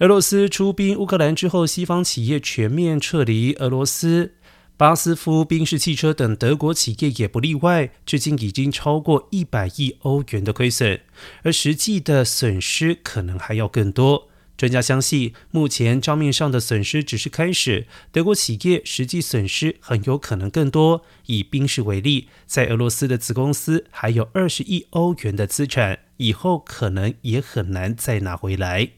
俄罗斯出兵乌克兰之后，西方企业全面撤离俄罗斯，巴斯夫、宾士汽车等德国企业也不例外，至今已经超过一百亿欧元的亏损，而实际的损失可能还要更多。专家相信，目前账面上的损失只是开始，德国企业实际损失很有可能更多。以宾士为例，在俄罗斯的子公司还有二十亿欧元的资产，以后可能也很难再拿回来。